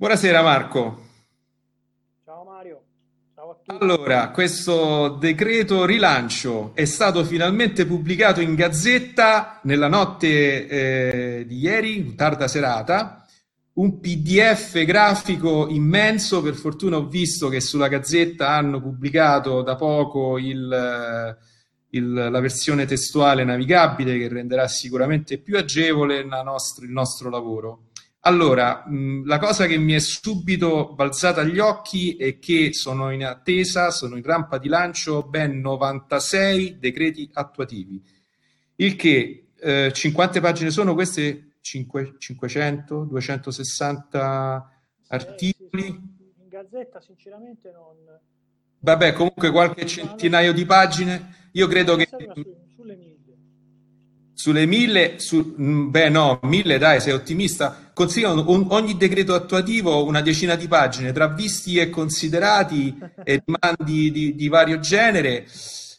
Buonasera Marco. Ciao Mario. Ciao a tutti. Allora, questo decreto rilancio è stato finalmente pubblicato in Gazzetta nella notte eh, di ieri, tarda serata, un PDF grafico immenso, per fortuna ho visto che sulla Gazzetta hanno pubblicato da poco il, il, la versione testuale navigabile che renderà sicuramente più agevole nostro, il nostro lavoro. Allora, mh, la cosa che mi è subito balzata agli occhi è che sono in attesa, sono in rampa di lancio ben 96 decreti attuativi, il che eh, 50 pagine sono queste 5, 500, 260 articoli. In gazzetta sinceramente non... Vabbè, comunque qualche centinaio di pagine. Io credo che... Sulle mille. Su, beh no, mille dai, sei ottimista. Consigliano ogni decreto attuativo una decina di pagine, tra visti e considerati e rimandi di, di vario genere.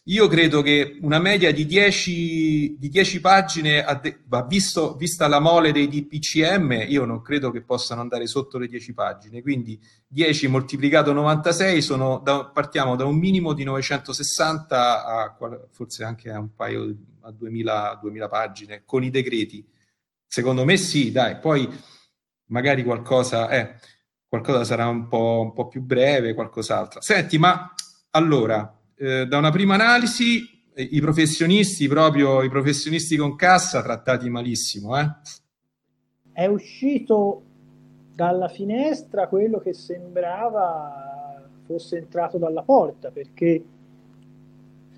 Io credo che una media di 10, di 10 pagine, va visto, vista la mole dei DPCM, io non credo che possano andare sotto le 10 pagine. Quindi 10 moltiplicato 96, sono da, partiamo da un minimo di 960 a forse anche a un paio, a 2000, 2000 pagine con i decreti. Secondo me sì, dai, poi magari qualcosa, eh, qualcosa sarà un po', un po' più breve, qualcos'altro. Senti, ma allora eh, da una prima analisi i professionisti, proprio i professionisti con cassa, trattati malissimo. Eh? È uscito dalla finestra quello che sembrava fosse entrato dalla porta, perché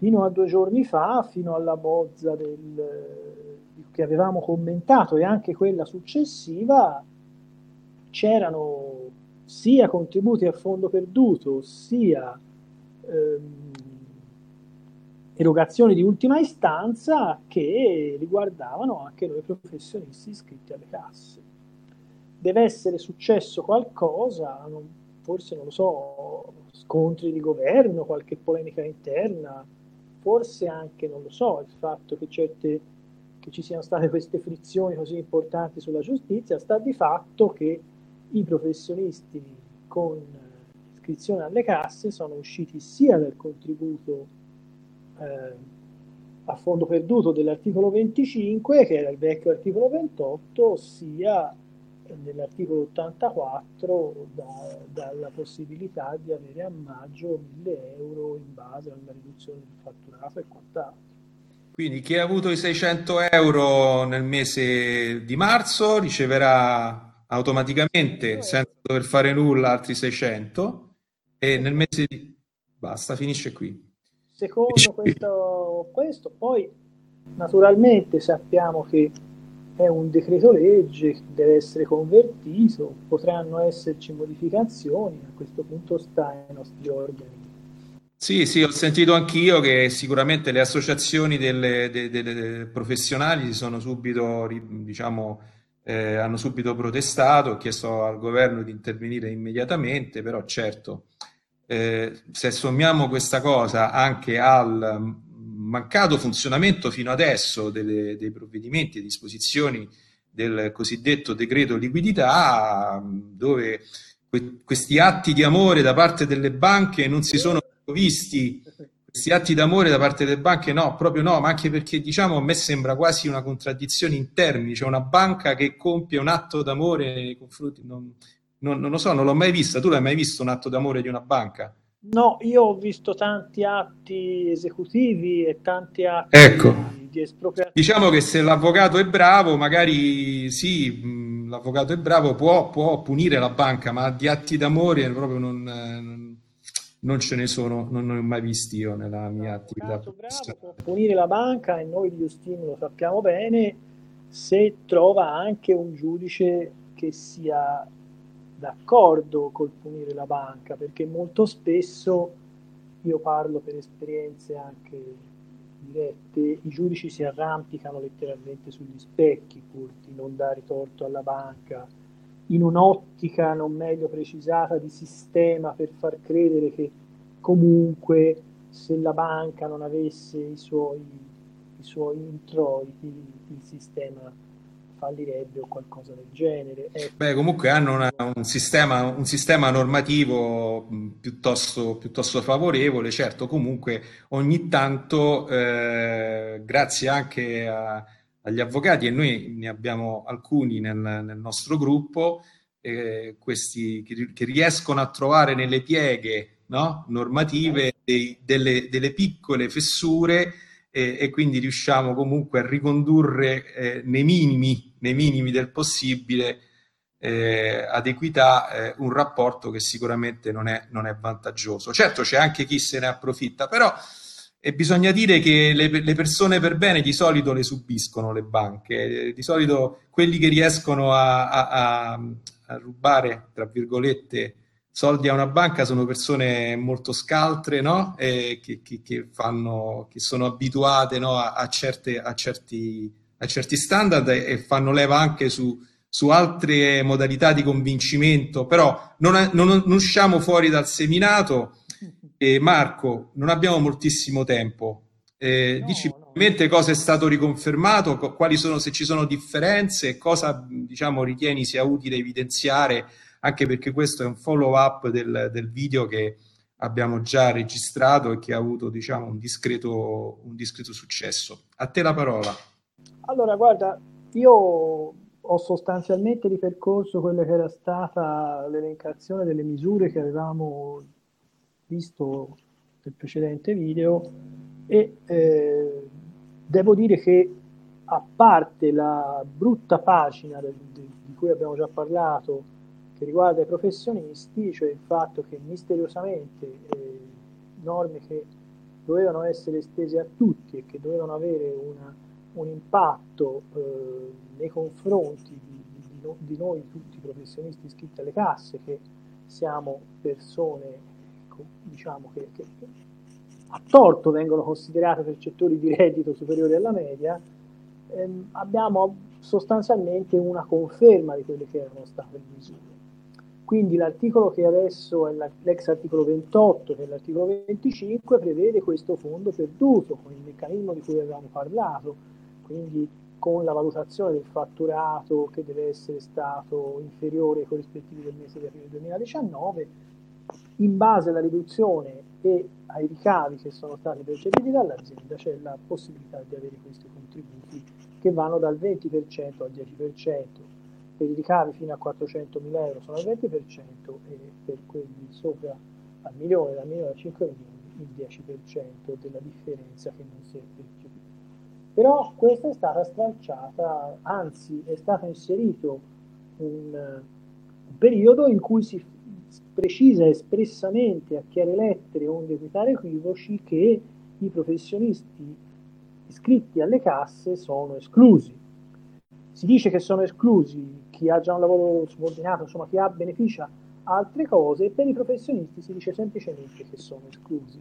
fino a due giorni fa, fino alla bozza del, che avevamo commentato e anche quella successiva, c'erano sia contributi a fondo perduto, sia ehm, erogazioni di ultima istanza che riguardavano anche noi professionisti iscritti alle casse. Deve essere successo qualcosa, non, forse non lo so, scontri di governo, qualche polemica interna, forse anche, non lo so, il fatto che, certe, che ci siano state queste frizioni così importanti sulla giustizia, sta di fatto che i professionisti con iscrizione alle casse sono usciti sia dal contributo eh, a fondo perduto dell'articolo 25, che era il vecchio articolo 28, ossia nell'articolo 84 da, dalla possibilità di avere a maggio 1000 euro in base alla riduzione del fatturato e quant'altro. Quindi chi ha avuto i 600 euro nel mese di marzo riceverà automaticamente, senza dover fare nulla, altri 600 e nel mese di... basta, finisce qui. Secondo questo, questo, poi naturalmente sappiamo che è un decreto legge, deve essere convertito, potranno esserci modificazioni, a questo punto sta ai nostri organi. Sì, sì, ho sentito anch'io che sicuramente le associazioni delle, delle, delle professionali subito, diciamo, eh, hanno subito protestato, ho chiesto al governo di intervenire immediatamente, però certo eh, se sommiamo questa cosa anche al mancato funzionamento fino adesso delle, dei provvedimenti e disposizioni del cosiddetto decreto liquidità, dove que- questi atti di amore da parte delle banche non si sono visti, questi atti d'amore da parte delle banche no, proprio no, ma anche perché diciamo a me sembra quasi una contraddizione in termini, cioè una banca che compie un atto d'amore nei confronti... Non, non, non lo so, non l'ho mai vista. Tu l'hai mai visto un atto d'amore di una banca? No, io ho visto tanti atti esecutivi e tanti atti ecco. di, espropriazione. Diciamo che se l'avvocato è bravo, magari sì, l'avvocato è bravo, può, può, punire la banca, ma di atti d'amore proprio non, non, non ce ne sono, non ne ho mai visti io nella mia attività. Bravo, può punire la banca e noi di Giustino lo sappiamo bene se trova anche un giudice che sia d'accordo col punire la banca, perché molto spesso, io parlo per esperienze anche dirette, i giudici si arrampicano letteralmente sugli specchi pur di non dare torto alla banca, in un'ottica non meglio precisata di sistema per far credere che comunque se la banca non avesse i suoi, i suoi introiti il sistema fallirebbe o qualcosa del genere. Ecco. Beh, comunque hanno una, un, sistema, un, sistema, normativo piuttosto, piuttosto, favorevole, certo, comunque ogni tanto, eh, grazie anche a, agli avvocati, e noi ne abbiamo alcuni nel, nel nostro gruppo, eh, questi che, che, riescono a trovare nelle pieghe no, normative dei, delle, delle piccole fessure e, e quindi riusciamo comunque a ricondurre eh, nei, minimi, nei minimi del possibile eh, ad equità eh, un rapporto che sicuramente non è, non è, vantaggioso. Certo c'è anche chi se ne approfitta, però e bisogna dire che le, le, persone per bene di solito le subiscono le banche, di solito quelli che riescono a, a, a rubare, tra virgolette, soldi a una banca sono persone molto scaltre, no? che, che, che, fanno, che sono abituate no? a, a, certe, a, certi, a, certi, standard e fanno leva anche su, su altre modalità di convincimento, però non, non, non usciamo fuori dal seminato. E Marco, non abbiamo moltissimo tempo. Eh, no, dici no. cosa è stato riconfermato, quali sono, se ci sono differenze, cosa diciamo, ritieni sia utile evidenziare anche perché questo è un follow up del, del video che abbiamo già registrato e che ha avuto diciamo, un, discreto, un discreto successo. A te la parola. Allora, guarda, io ho sostanzialmente ripercorso quella che era stata l'elencazione delle misure che avevamo visto nel precedente video e eh, devo dire che a parte la brutta pagina de, de, di cui abbiamo già parlato riguarda i professionisti, cioè il fatto che misteriosamente eh, norme che dovevano essere estese a tutti e che dovevano avere una, un impatto eh, nei confronti di, di, no, di, noi tutti professionisti iscritti alle casse, che siamo persone ecco, diciamo che, che, che a torto vengono considerate percettori di reddito superiori alla media, ehm, abbiamo sostanzialmente una conferma di quelle che erano state le misure. Quindi l'articolo che adesso è l'ex articolo 28, che l'articolo 25, prevede questo fondo perduto con il meccanismo di cui avevamo parlato, quindi con la valutazione del fatturato che deve essere stato inferiore ai corrispettivi del mese di aprile 2019, in base alla riduzione e ai ricavi che sono stati percepiti dall'azienda c'è la possibilità di avere questi contributi che vanno dal 20% al 10% per i ricavi fino a 400.000 euro sono il 20% e per quelli sopra al milione, dal milione a 5 milioni, il 10% della differenza che non si è percepita. Però questa è stata stralciata, anzi è stato inserito un, un periodo in cui si precisa espressamente a chiare lettere, onde evitare equivoci, che i professionisti iscritti alle casse sono esclusi. Si dice che sono esclusi chi ha già un lavoro subordinato, insomma chi ha beneficia altre cose, per i professionisti si dice semplicemente che sono esclusi.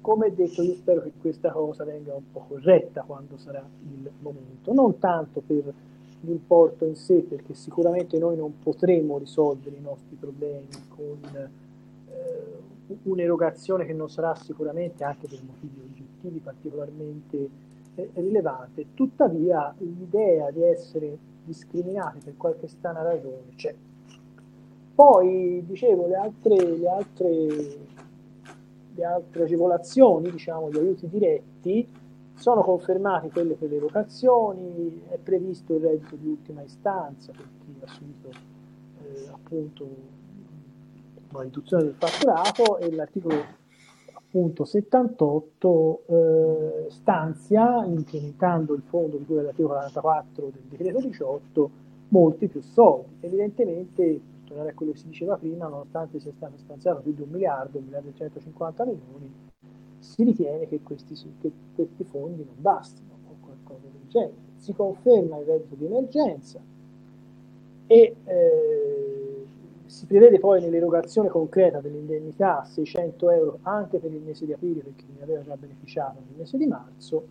Come detto, io spero che questa cosa venga un po' corretta quando sarà il momento, non tanto per l'importo in sé, perché sicuramente noi non potremo risolvere i nostri problemi con eh, un'erogazione che non sarà sicuramente, anche per motivi oggettivi particolarmente rilevante, tuttavia l'idea di essere discriminati per qualche strana ragione c'è. Poi, dicevo, le altre, le altre, le altre agevolazioni, diciamo, gli aiuti diretti, sono confermati quelle per le vocazioni, è previsto il reddito di ultima istanza per chi ha subito eh, appunto una riduzione del fatturato e l'articolo appunto 78 eh, stanzia, incrementando il fondo di cui è l'articolo 44 del decreto 18, molti più soldi. Evidentemente, tornare a quello che si diceva prima, nonostante sia stato stanziato più di un miliardo, un miliardo e 150 milioni, si ritiene che questi, che questi fondi non bastino o qualcosa del genere. Si conferma il reddito di emergenza e eh, si prevede poi nell'erogazione concreta dell'indennità 600 euro anche per il mese di aprile per chi ne aveva già beneficiato nel mese di marzo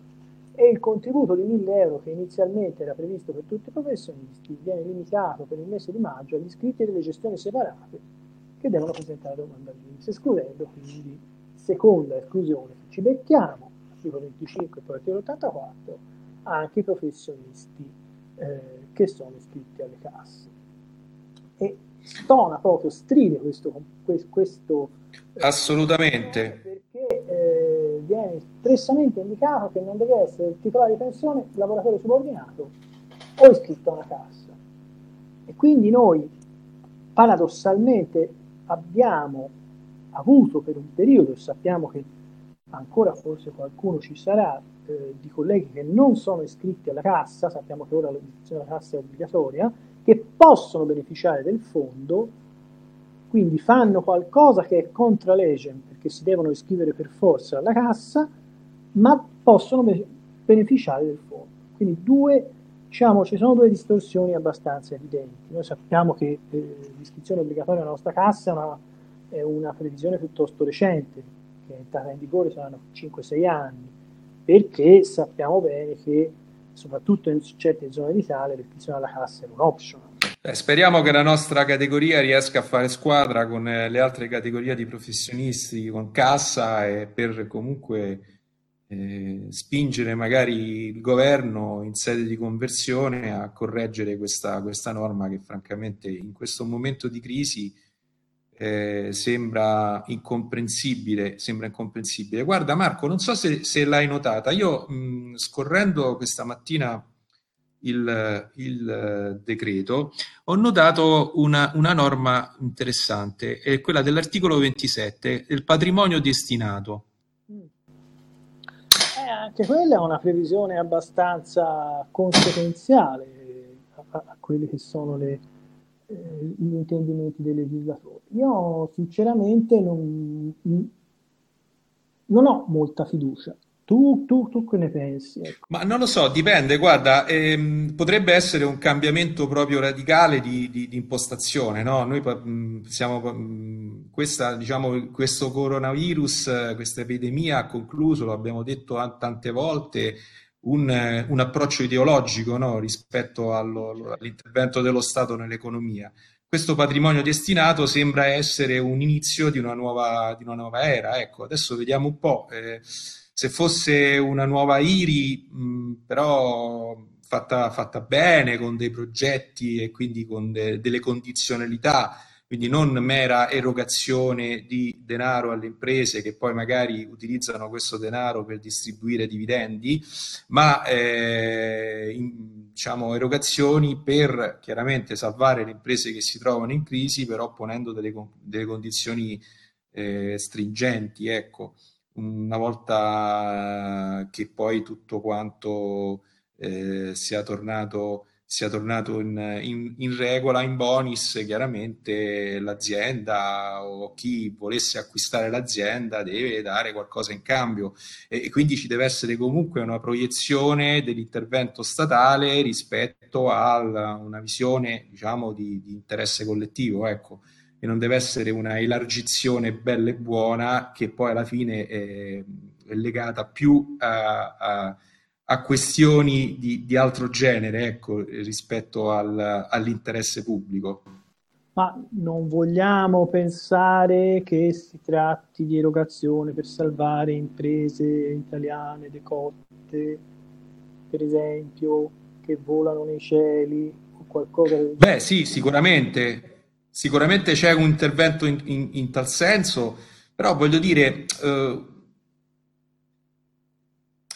e il contributo di 1000 euro che inizialmente era previsto per tutti i professionisti viene limitato per il mese di maggio agli iscritti delle gestioni separate che devono presentare domanda all'INPS, escludendo quindi seconda esclusione, se ci becchiamo, articolo 25 e poi articolo 84, anche i professionisti eh, che sono iscritti alle casse. E stona proprio, stride questo, questo assolutamente. perché eh, viene espressamente indicato che non deve essere il titolare di pensione il lavoratore subordinato o iscritto a una cassa. E quindi noi paradossalmente abbiamo avuto per un periodo e sappiamo che ancora forse qualcuno ci sarà eh, di colleghi che non sono iscritti alla cassa, sappiamo che ora l'iscrizione alla cassa è obbligatoria, che possono beneficiare del fondo, quindi fanno qualcosa che è contra legge perché si devono iscrivere per forza alla cassa, ma possono be- beneficiare del fondo. Quindi due, diciamo, ci sono due distorsioni abbastanza evidenti. Noi sappiamo che eh, l'iscrizione obbligatoria alla nostra cassa è una, è una previsione piuttosto recente, che è entrata in vigore saranno 5-6 anni, perché sappiamo bene che soprattutto in certe zone d'Italia l'iscrizione alla cassa è un optional. Eh, speriamo che la nostra categoria riesca a fare squadra con eh, le altre categorie di professionisti, con cassa e per comunque eh, spingere magari il governo in sede di conversione a correggere questa, questa norma che francamente in questo momento di crisi eh, sembra incomprensibile, sembra incomprensibile. Guarda Marco, non so se, se l'hai notata, io mh, scorrendo questa mattina il, il, decreto, ho notato una, una, norma interessante, è quella dell'articolo 27, del patrimonio destinato. Mm. Eh, anche quella è una previsione abbastanza conseguenziale a, a quelli che sono le, eh, gli intendimenti dei legislatori. Io sinceramente non, non ho molta fiducia. Tu, tu, tu, che ne pensi? Ecco. Ma non lo so, dipende, guarda, ehm, potrebbe essere un cambiamento proprio radicale di, di, di impostazione, no? Noi mh, siamo, mh, questa, diciamo, questo coronavirus, questa epidemia ha concluso, lo abbiamo detto tante volte, un, un approccio ideologico no? rispetto allo, all'intervento dello Stato nell'economia. Questo patrimonio destinato sembra essere un inizio di una nuova, di una nuova era. Ecco, adesso vediamo un po'. Eh, se fosse una nuova IRI, mh, però fatta, fatta, bene, con dei progetti e quindi con de, delle condizionalità quindi non mera erogazione di denaro alle imprese che poi magari utilizzano questo denaro per distribuire dividendi, ma eh, in, diciamo, erogazioni per chiaramente salvare le imprese che si trovano in crisi, però ponendo delle, delle condizioni eh, stringenti. Ecco. Una volta che poi tutto quanto eh, sia tornato sia tornato in, in, in, regola, in bonus, chiaramente l'azienda o chi volesse acquistare l'azienda deve dare qualcosa in cambio. E, e quindi ci deve essere comunque una proiezione dell'intervento statale rispetto a una visione diciamo di, di interesse collettivo, ecco. E non deve essere una elargizione bella e buona che poi alla fine è, legata più a, a a questioni di, di altro genere ecco, rispetto al, all'interesse pubblico. Ma non vogliamo pensare che si tratti di erogazione per salvare imprese italiane decotte, per esempio, che volano nei cieli o qualcosa del genere? Beh, sì, sicuramente. Sicuramente c'è un intervento in, in, in tal senso, però voglio dire, eh,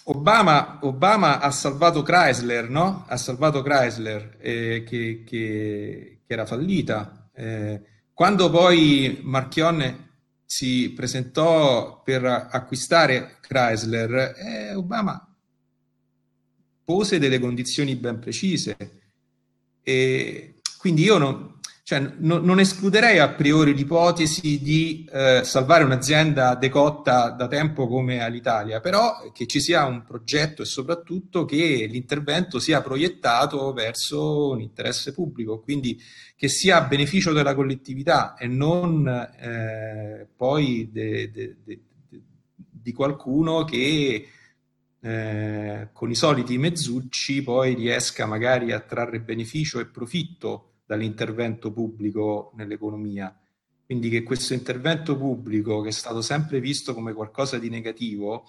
Obama, Obama, ha salvato Chrysler, no? Ha salvato Chrysler eh, che, che, che, era fallita. Eh, quando poi Marchionne si presentò per acquistare Chrysler, eh, Obama pose delle condizioni ben precise. E quindi io non, cioè, no, non escluderei a priori l'ipotesi di eh, salvare un'azienda decotta da tempo come all'Italia, però che ci sia un progetto e soprattutto che l'intervento sia proiettato verso un interesse pubblico, quindi che sia a beneficio della collettività e non eh, poi di qualcuno che eh, con i soliti mezzucci poi riesca magari a trarre beneficio e profitto dall'intervento pubblico nell'economia. Quindi che questo intervento pubblico, che è stato sempre visto come qualcosa di negativo,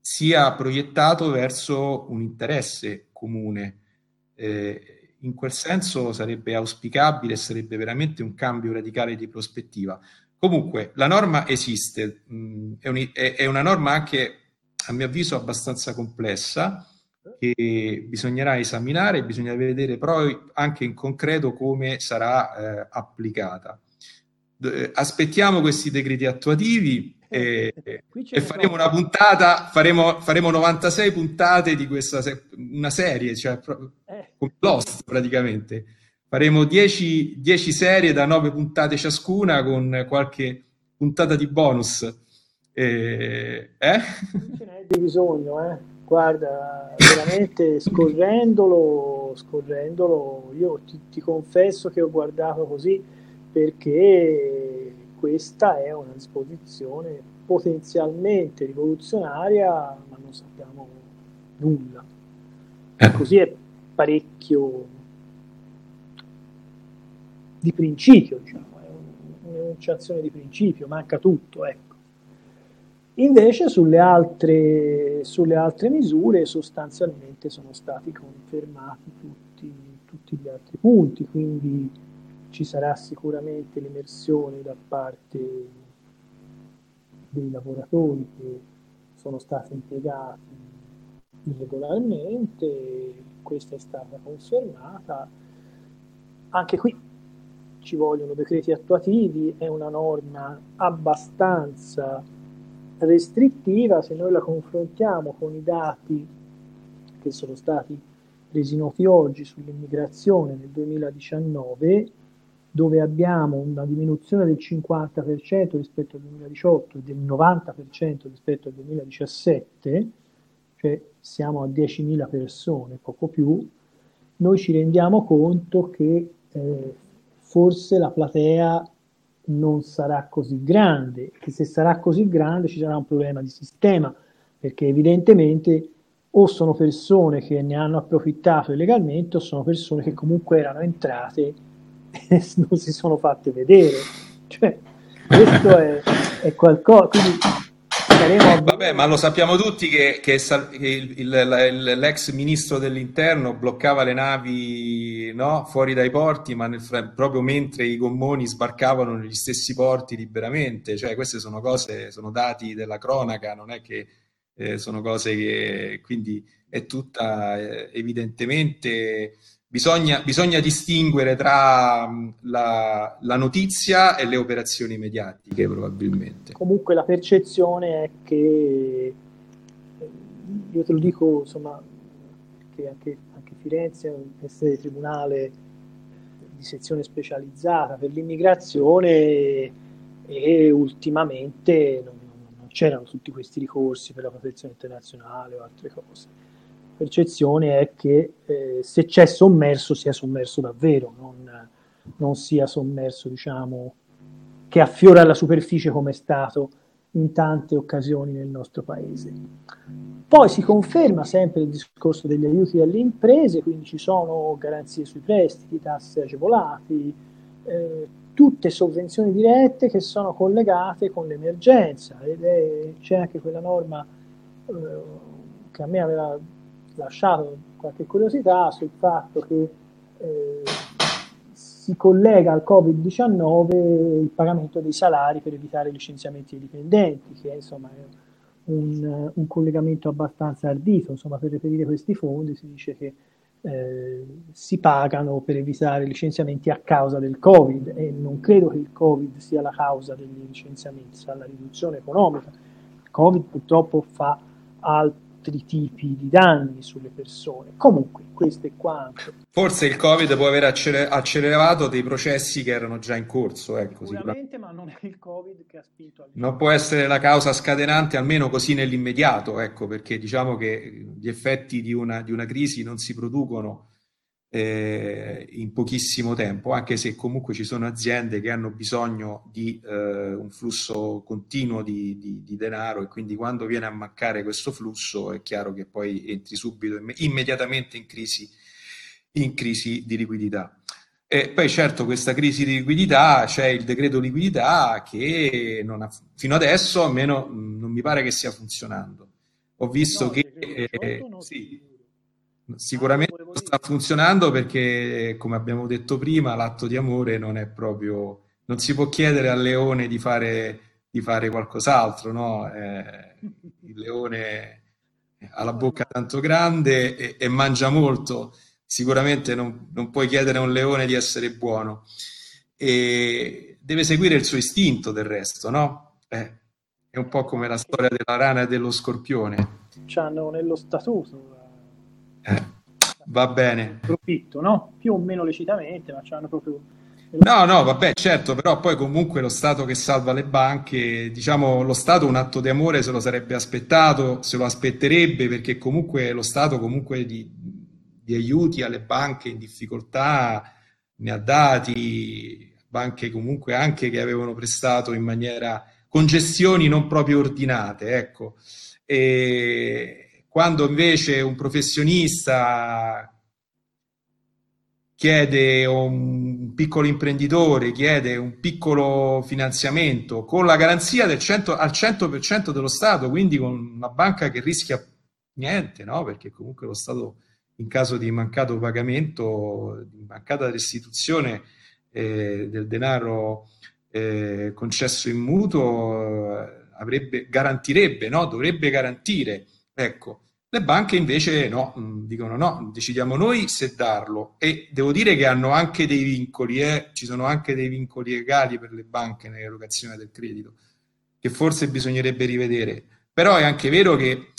sia proiettato verso un interesse comune. Eh, in quel senso sarebbe auspicabile sarebbe veramente un cambio radicale di prospettiva. Comunque, la norma esiste, mh, è, un, è, è, una norma anche, a mio avviso, abbastanza complessa, che bisognerà esaminare, bisogna vedere poi anche in concreto come sarà eh, applicata. D- aspettiamo questi decreti attuativi e, e faremo una puntata, faremo, faremo, 96 puntate di questa se- una serie, cioè eh. come Lost praticamente. Faremo 10, 10 serie da 9 puntate ciascuna con qualche puntata di bonus. Eh? eh? Ce n'è di bisogno, eh? Guarda, veramente scorrendolo, scorrendolo, io ti, ti confesso che ho guardato così perché questa è una disposizione potenzialmente rivoluzionaria, ma non sappiamo nulla. Eh. Così è parecchio di principio, diciamo, è un'enunciazione di principio, manca tutto, ecco. Invece sulle altre, sulle altre misure sostanzialmente sono stati confermati tutti, tutti gli altri punti, quindi ci sarà sicuramente l'immersione da parte dei lavoratori che sono stati impiegati irregolarmente, questa è stata confermata. Anche qui ci vogliono decreti attuativi, è una norma abbastanza restrittiva se noi la confrontiamo con i dati che sono stati resi noti oggi sull'immigrazione nel 2019, dove abbiamo una diminuzione del 50% rispetto al 2018 e del 90% rispetto al 2017, cioè siamo a 10.000 persone, poco più, noi ci rendiamo conto che eh, forse la platea non sarà così grande, che se sarà così grande ci sarà un problema di sistema, perché evidentemente o sono persone che ne hanno approfittato illegalmente o sono persone che comunque erano entrate e non si sono fatte vedere. Cioè, questo è, è qualcosa. Quindi saremo... Vabbè, ma lo sappiamo tutti che, che, il, il, l'ex ministro dell'interno bloccava le navi no, fuori dai porti, ma nel, proprio mentre i gommoni sbarcavano negli stessi porti liberamente. Cioè, queste sono cose, sono dati della cronaca, non è che eh, sono cose che quindi è tutta eh, evidentemente Bisogna, bisogna, distinguere tra la, la, notizia e le operazioni mediatiche, probabilmente. Comunque la percezione è che, io te lo dico, insomma, che anche, anche Firenze è essere tribunale di sezione specializzata per l'immigrazione e ultimamente non, non c'erano tutti questi ricorsi per la protezione internazionale o altre cose percezione è che eh, se c'è sommerso sia sommerso davvero, non, non, sia sommerso, diciamo, che affiora la superficie come è stato in tante occasioni nel nostro paese. Poi si conferma sempre il discorso degli aiuti alle imprese, quindi ci sono garanzie sui prestiti, tasse agevolati, eh, tutte sovvenzioni dirette che sono collegate con l'emergenza ed è, c'è anche quella norma eh, che a me aveva lasciato qualche curiosità sul fatto che eh, si collega al Covid-19 il pagamento dei salari per evitare licenziamenti di dipendenti, che è insomma un, un, collegamento abbastanza ardito, insomma per reperire questi fondi si dice che eh, si pagano per evitare licenziamenti a causa del Covid e non credo che il Covid sia la causa degli licenziamenti, sia la riduzione economica. Il Covid purtroppo fa altri altri tipi di danni sulle persone. Comunque, questo è quanto. Forse il Covid può aver accelerato dei processi che erano già in corso. Ecco, sicuramente, ma non è il Covid che ha spinto. Non può essere la causa scatenante, almeno così nell'immediato, ecco, perché diciamo che gli effetti di una, di una crisi non si producono eh, in pochissimo tempo, anche se comunque ci sono aziende che hanno bisogno di eh, un flusso continuo di, di, di, denaro e quindi quando viene a mancare questo flusso è chiaro che poi entri subito, immediatamente in crisi, in crisi di liquidità. E poi certo questa crisi di liquidità, c'è il decreto liquidità che ha, fino adesso almeno non mi pare che stia funzionando. Ho visto no, che... Eh, sì, Sicuramente non sta funzionando perché, come abbiamo detto prima, l'atto di amore non è proprio... Non si può chiedere al leone di fare, di fare qualcos'altro, no? Eh, il leone ha la bocca tanto grande e, e mangia molto. Sicuramente non, non, puoi chiedere a un leone di essere buono. E deve seguire il suo istinto del resto, no? Eh, è un po' come la storia della rana e dello scorpione. C'hanno nello statuto eh, va bene. Profitto, no? Più o meno lecitamente, ma c'hanno proprio... No, no, vabbè, certo, però poi comunque lo Stato che salva le banche, diciamo, lo Stato un atto di amore se lo sarebbe aspettato, se lo aspetterebbe, perché comunque lo Stato comunque di, di aiuti alle banche in difficoltà ne ha dati, banche comunque anche che avevano prestato in maniera, con gestioni non proprio ordinate, ecco. E, quando invece un professionista chiede un piccolo imprenditore, chiede un piccolo finanziamento con la garanzia del 100, al 100% dello Stato, quindi con una banca che rischia niente, no? perché comunque lo Stato in caso di mancato pagamento, di mancata restituzione eh, del denaro eh, concesso in mutuo, avrebbe, garantirebbe, no? dovrebbe garantire Ecco, le banche invece no, mm, dicono no, decidiamo noi se darlo e devo dire che hanno anche dei vincoli, eh? ci sono anche dei vincoli legali per le banche nell'erogazione del credito che forse bisognerebbe rivedere, però è anche vero che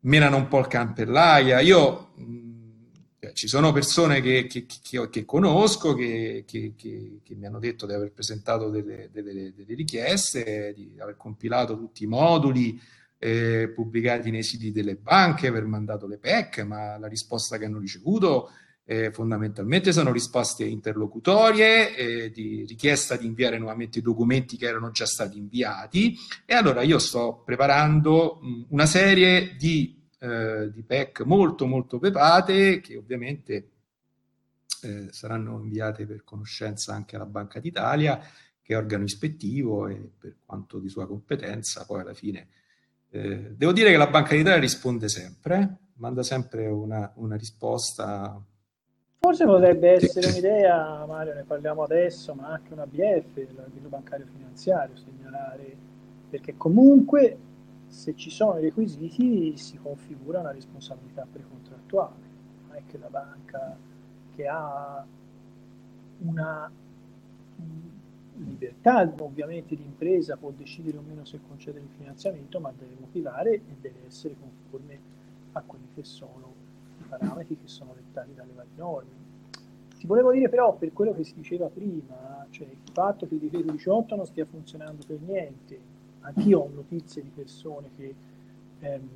menano un po' il can per l'aia. Io mm, eh, ci sono persone che, che, che, che conosco che, mi hanno detto di aver presentato delle, delle, delle richieste, di aver compilato tutti i moduli eh, pubblicati nei siti delle banche, aver mandato le PEC, ma la risposta che hanno ricevuto eh, fondamentalmente sono risposte interlocutorie, eh, di richiesta di inviare nuovamente i documenti che erano già stati inviati. E allora io sto preparando mh, una serie di, eh, di PEC molto molto pepate che ovviamente eh, saranno inviate per conoscenza anche alla Banca d'Italia che è organo ispettivo e per quanto di sua competenza poi alla fine eh, devo dire che la Banca d'Italia risponde sempre, manda sempre una, una risposta. Forse potrebbe essere un'idea, Mario, ne parliamo adesso, ma anche una BF, l'arbitro bancario finanziario, segnalare, perché comunque se ci sono i requisiti si configura una responsabilità precontrattuale, non è che la banca che ha una libertà ovviamente di impresa può decidere o meno se concedere il finanziamento, ma deve motivare e deve essere conforme a quelli che sono i parametri che sono dettati dalle varie norme. Ti volevo dire però, per quello che si diceva prima, cioè il fatto che il decreto 18 non stia funzionando per niente, anch'io ho notizie di persone che ehm,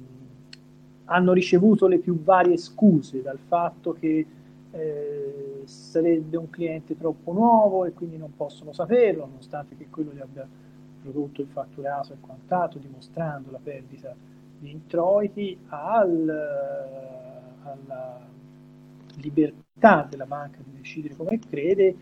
hanno ricevuto le più varie scuse dal fatto che eh, sarebbe un cliente troppo nuovo e quindi non possono saperlo, nonostante che quello gli abbia prodotto il fatturato e quant'altro, dimostrando la perdita di introiti, al, alla libertà della banca di decidere come crede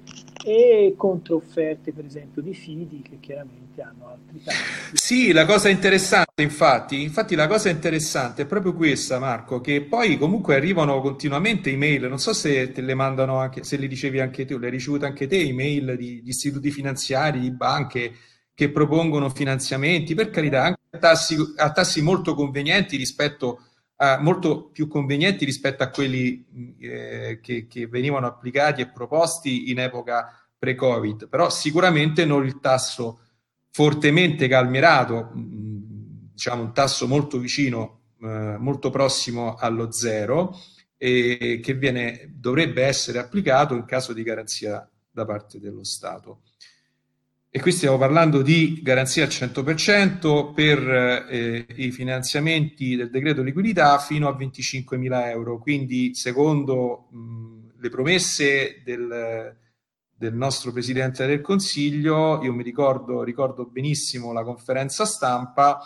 e controfferte per esempio di fidi che chiaramente hanno altri campi. Sì, la cosa interessante infatti, infatti la cosa interessante è proprio questa Marco, che poi comunque arrivano continuamente email, non so se te le mandano anche, se le ricevi anche tu, le hai ricevute anche te email di, di istituti finanziari, di banche che propongono finanziamenti, per carità, anche a tassi, a tassi molto convenienti rispetto a molto più convenienti rispetto a quelli eh, che, che, venivano applicati e proposti in epoca pre-Covid, però sicuramente non il tasso fortemente calmierato, diciamo un tasso molto vicino, eh, molto prossimo allo zero, e che viene, dovrebbe essere applicato in caso di garanzia da parte dello Stato. E qui stiamo parlando di garanzia al 100% per eh, i finanziamenti del decreto liquidità fino a 25 mila euro. Quindi, secondo mh, le promesse del, del, nostro Presidente del Consiglio, io mi ricordo, ricordo benissimo la conferenza stampa,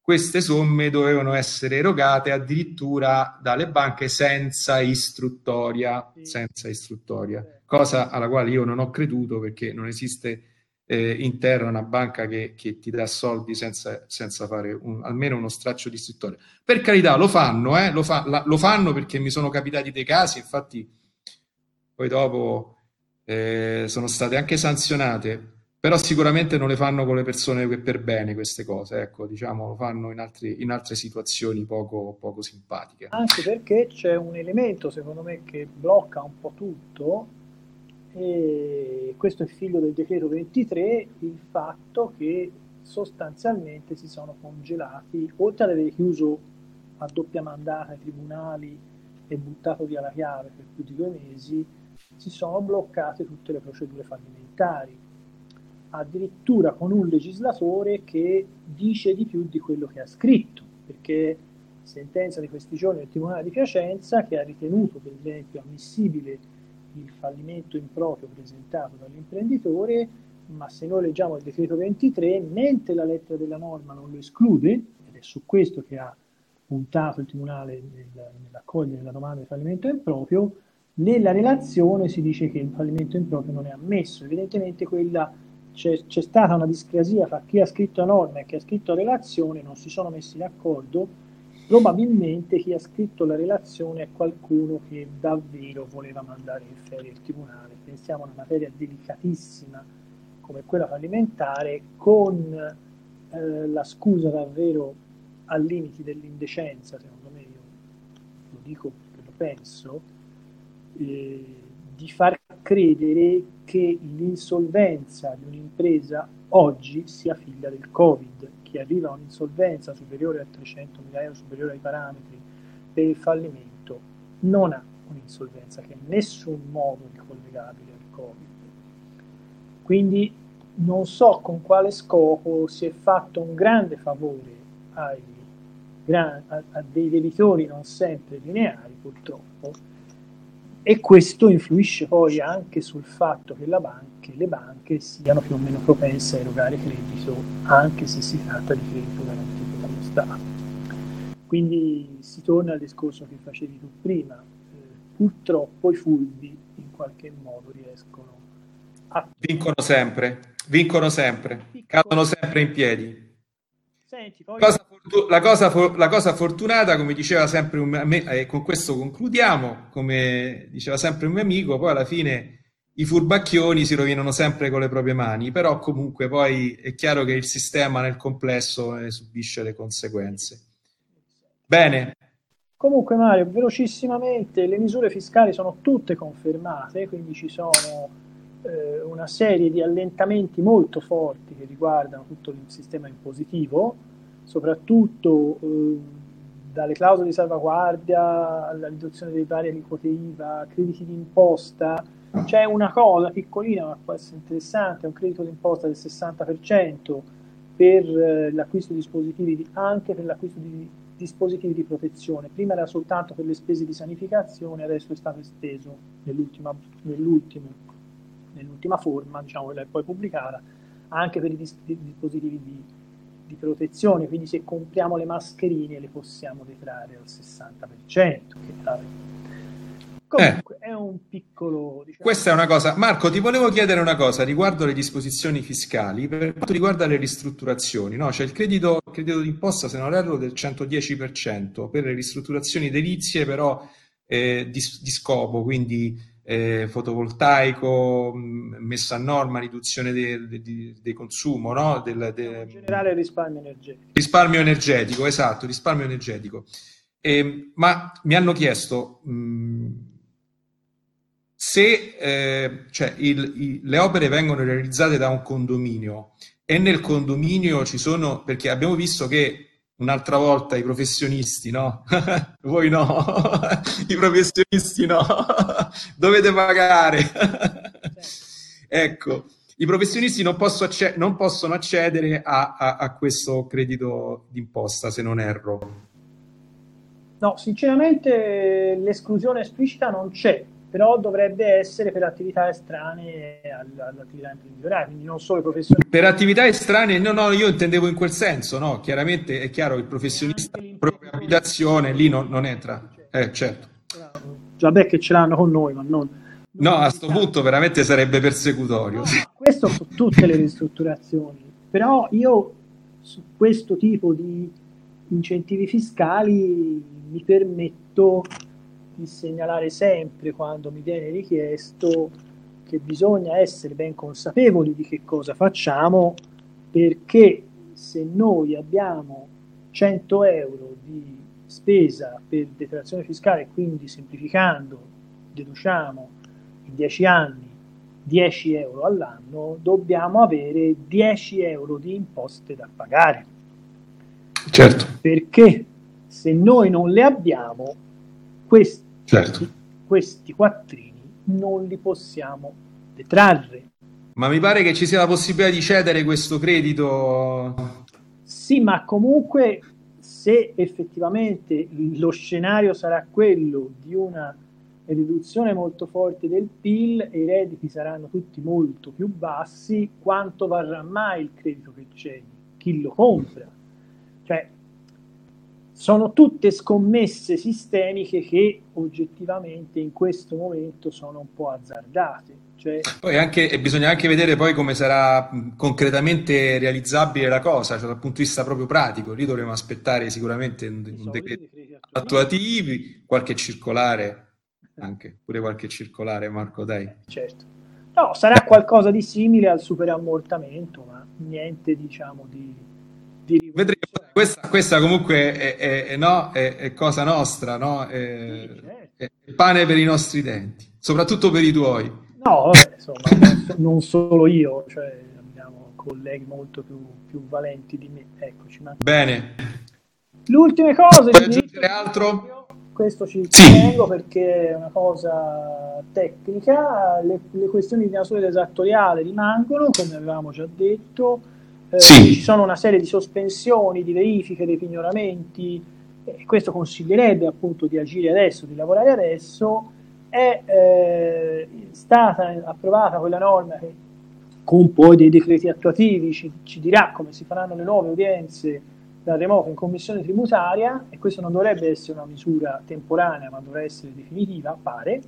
queste somme dovevano essere erogate addirittura dalle banche senza istruttoria, senza istruttoria, cosa alla quale io non ho creduto perché non esiste eh, interna, una banca che, che, ti dà soldi senza, senza fare un, almeno uno straccio di istruttoria. Per carità, lo fanno, eh, lo, fa, la, lo, fanno perché mi sono capitati dei casi, infatti poi dopo eh, sono state anche sanzionate, però sicuramente non le fanno con le persone per bene queste cose, ecco, diciamo, lo fanno in, altri, in altre situazioni poco, poco simpatiche. Anche perché c'è un elemento, secondo me, che blocca un po' tutto, e questo è figlio del decreto 23, il fatto che sostanzialmente si sono congelati, oltre ad aver chiuso a doppia mandata i tribunali e buttato via la chiave per più di due mesi, si sono bloccate tutte le procedure fallimentari, addirittura con un legislatore che dice di più di quello che ha scritto, perché sentenza di questi giorni del Tribunale di Piacenza che ha ritenuto per esempio ammissibile il fallimento improprio presentato dall'imprenditore, ma se noi leggiamo il decreto 23, mentre la lettera della norma non lo esclude, ed è su questo che ha puntato il Tribunale nel, nell'accogliere la domanda di fallimento improprio, nella relazione si dice che il fallimento improprio non è ammesso. Evidentemente quella, c'è, c'è stata una discrasia fra chi ha scritto norma e chi ha scritto la relazione, non si sono messi d'accordo Probabilmente chi ha scritto la relazione è qualcuno che davvero voleva mandare in ferie il tribunale. Pensiamo a una materia delicatissima come quella fallimentare con eh, la scusa davvero al limite dell'indecenza, secondo me, io lo dico perché lo penso, eh, di far credere che l'insolvenza di un'impresa oggi sia figlia del Covid chi arriva a un'insolvenza superiore a 300.000 euro, superiore ai parametri per il fallimento, non ha un'insolvenza che è in nessun modo ricollegabile al Covid. Quindi non so con quale scopo si è fatto un grande favore ai, a, a dei debitori non sempre lineari, purtroppo, e questo influisce poi anche sul fatto che, banca, le banche siano più o meno propense a erogare credito anche se si tratta di credito garantito dallo Stato. Quindi si torna al discorso che facevi tu prima, eh, purtroppo i furbi in qualche modo riescono a... Vincono sempre, vincono sempre, cadono sempre in piedi. Senti, poi... cosa fortu- la, cosa for- la, cosa fortunata, come diceva sempre un me, e con questo concludiamo, come diceva sempre un mio amico, poi alla fine i furbacchioni si rovinano sempre con le proprie mani, però comunque poi è chiaro che il sistema nel complesso ne subisce le conseguenze. Bene. Comunque Mario, velocissimamente, le misure fiscali sono tutte confermate, quindi ci sono eh, una serie di allentamenti molto forti che riguardano tutto il sistema impositivo, soprattutto eh, dalle clausole di salvaguardia alla riduzione dei vari aliquote IVA, crediti d'imposta. C'è una cosa piccolina ma può essere interessante, un credito d'imposta del 60% per eh, l'acquisto di dispositivi, anche per l'acquisto di dispositivi di protezione. Prima era soltanto per le spese di sanificazione, adesso è stato esteso nell'ultimo nell'ultima forma, diciamo quella poi pubblicata, anche per i dis- dispositivi di, di, protezione, quindi se compriamo le mascherine le possiamo detrarre al 60%. Che Comunque eh. è un piccolo... Diciamo... Questa è una cosa... Marco, ti volevo chiedere una cosa riguardo le disposizioni fiscali, per quanto riguarda le ristrutturazioni, no? C'è il credito, il credito d'imposta, se non erro, del 110% per le ristrutturazioni edilizie, però eh, di, di scopo, quindi eh, fotovoltaico, messa a norma, riduzione del de, de, de consumo, no? del, de, in generale risparmio energetico. Risparmio energetico, esatto, risparmio energetico. Eh, ma mi hanno chiesto mh, se eh, cioè il, il, le opere vengono realizzate da un condominio e nel condominio ci sono, perché abbiamo visto che un'altra volta i professionisti, no? Voi no, i professionisti no, dovete pagare. ecco, i professionisti non, posso acc- non possono accedere a, a, a, questo credito d'imposta, se non erro. No, sinceramente l'esclusione esplicita non c'è, però dovrebbe essere per attività estranee all'attività imprenditoriale, quindi non solo i professionisti. Per attività estranee, no, no, io intendevo in quel senso, no? Chiaramente è chiaro, il professionista, propria abitazione, lì non, non entra. Eh, certo. Già beh che ce l'hanno con noi, ma non, No, a questo punto veramente sarebbe persecutorio. No, questo su tutte le ristrutturazioni, però io su questo tipo di incentivi fiscali mi permetto di segnalare sempre quando mi viene richiesto che bisogna essere ben consapevoli di che cosa facciamo perché se noi abbiamo 100 euro di spesa per detrazione fiscale, quindi semplificando deduciamo in 10 anni 10 euro all'anno, dobbiamo avere 10 euro di imposte da pagare. Certo. Perché se noi non le abbiamo, questi, certo. questi quattrini non li possiamo detrarre. Ma mi pare che ci sia la possibilità di cedere questo credito. Sì, ma comunque se effettivamente lo scenario sarà quello di una riduzione molto forte del PIL e i redditi saranno tutti molto più bassi, quanto varrà mai il credito che c'è? Chi lo compra? Cioè, sono tutte scommesse sistemiche che oggettivamente in questo momento sono un po' azzardate. Cioè... Poi anche, bisogna anche vedere poi come sarà concretamente realizzabile la cosa, cioè dal punto di vista proprio pratico. Lì dovremo aspettare sicuramente un, un decreto attuativi, qualche circolare, anche pure qualche circolare, Marco, dai. Certo. No, sarà qualcosa di simile al superammortamento, ma niente diciamo di Vedremo, questa, questa comunque è, è, è, no, è, cosa nostra, no? è, pane per i nostri denti, soprattutto per i tuoi. No, vabbè, insomma, non solo io, cioè abbiamo colleghi molto più, più valenti di me. Eccoci, ma... Bene. Le ultime cose... Puoi aggiungere altro? Questo ci sì. tengo perché è una cosa tecnica, le, le questioni di natura esattoriale rimangono, come avevamo già detto, eh, sì. ci sono una serie di sospensioni, di verifiche, dei pignoramenti, e questo consiglierebbe appunto di agire adesso, di lavorare adesso, è eh, stata approvata quella norma che con poi dei decreti attuativi ci, ci, dirà come si faranno le nuove udienze da remoto in commissione tributaria e questo non dovrebbe essere una misura temporanea ma dovrà essere definitiva, pare,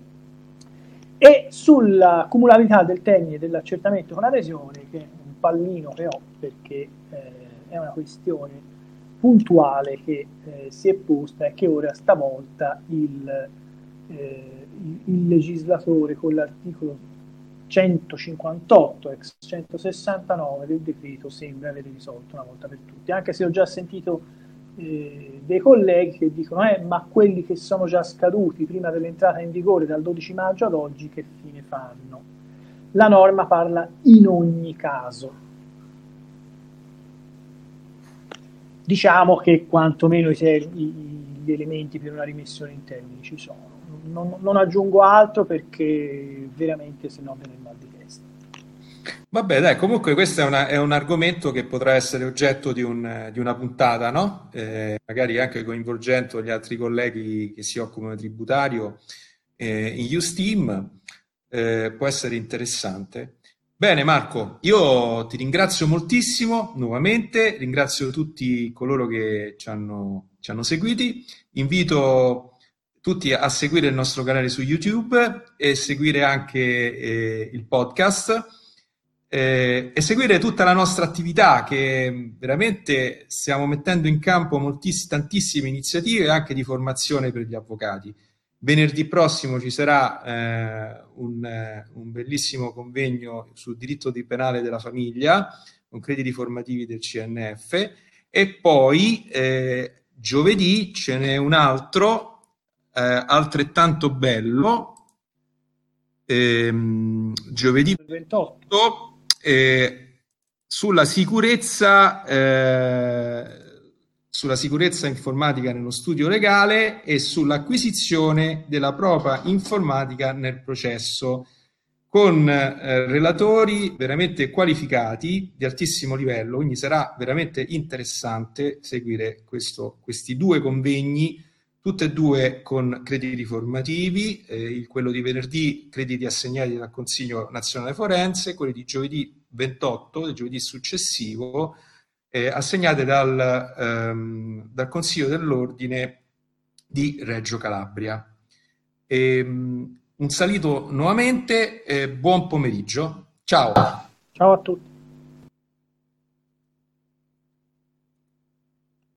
e sulla cumulabilità del termine dell'accertamento con adesione che pallino che ho perché eh, è una questione puntuale che eh, si è posta e che ora stavolta il, eh, il, legislatore con l'articolo 158 ex 169 del decreto sembra aver risolto una volta per tutte, anche se ho già sentito eh, dei colleghi che dicono eh, ma quelli che sono già scaduti prima dell'entrata in vigore dal 12 maggio ad oggi che fine fanno? la norma parla in ogni caso. Diciamo che quantomeno gli elementi per una rimessione in termini ci sono. Non, non aggiungo altro perché veramente se no viene il mal di testa. Vabbè, dai, comunque questo è, una, è, un argomento che potrà essere oggetto di, un, di una puntata, no? Eh, magari anche coinvolgendo gli altri colleghi che si occupano di tributario eh, in Usteam eh, può essere interessante. Bene Marco, io ti ringrazio moltissimo nuovamente, ringrazio tutti coloro che ci hanno, ci hanno seguiti, invito tutti a seguire il nostro canale su YouTube e seguire anche eh, il podcast eh, e seguire tutta la nostra attività che veramente stiamo mettendo in campo tantissime iniziative anche di formazione per gli avvocati. Venerdì prossimo ci sarà eh, un, eh, un, bellissimo convegno sul diritto di penale della famiglia con crediti formativi del CNF e poi eh, giovedì ce n'è un altro eh, altrettanto bello ehm, giovedì 28 eh, sulla sicurezza eh, sulla sicurezza informatica nello studio legale e sull'acquisizione della prova informatica nel processo con eh, relatori veramente qualificati di altissimo livello, quindi sarà veramente interessante seguire questo, questi due convegni, tutte e due con crediti formativi, eh, quello di venerdì crediti assegnati dal Consiglio nazionale forense, quelli di giovedì 28, del giovedì successivo, eh, assegnate dal, ehm, dal, Consiglio dell'Ordine di Reggio Calabria. E, ehm, un saluto nuovamente, eh, buon pomeriggio. Ciao. Ciao a tutti.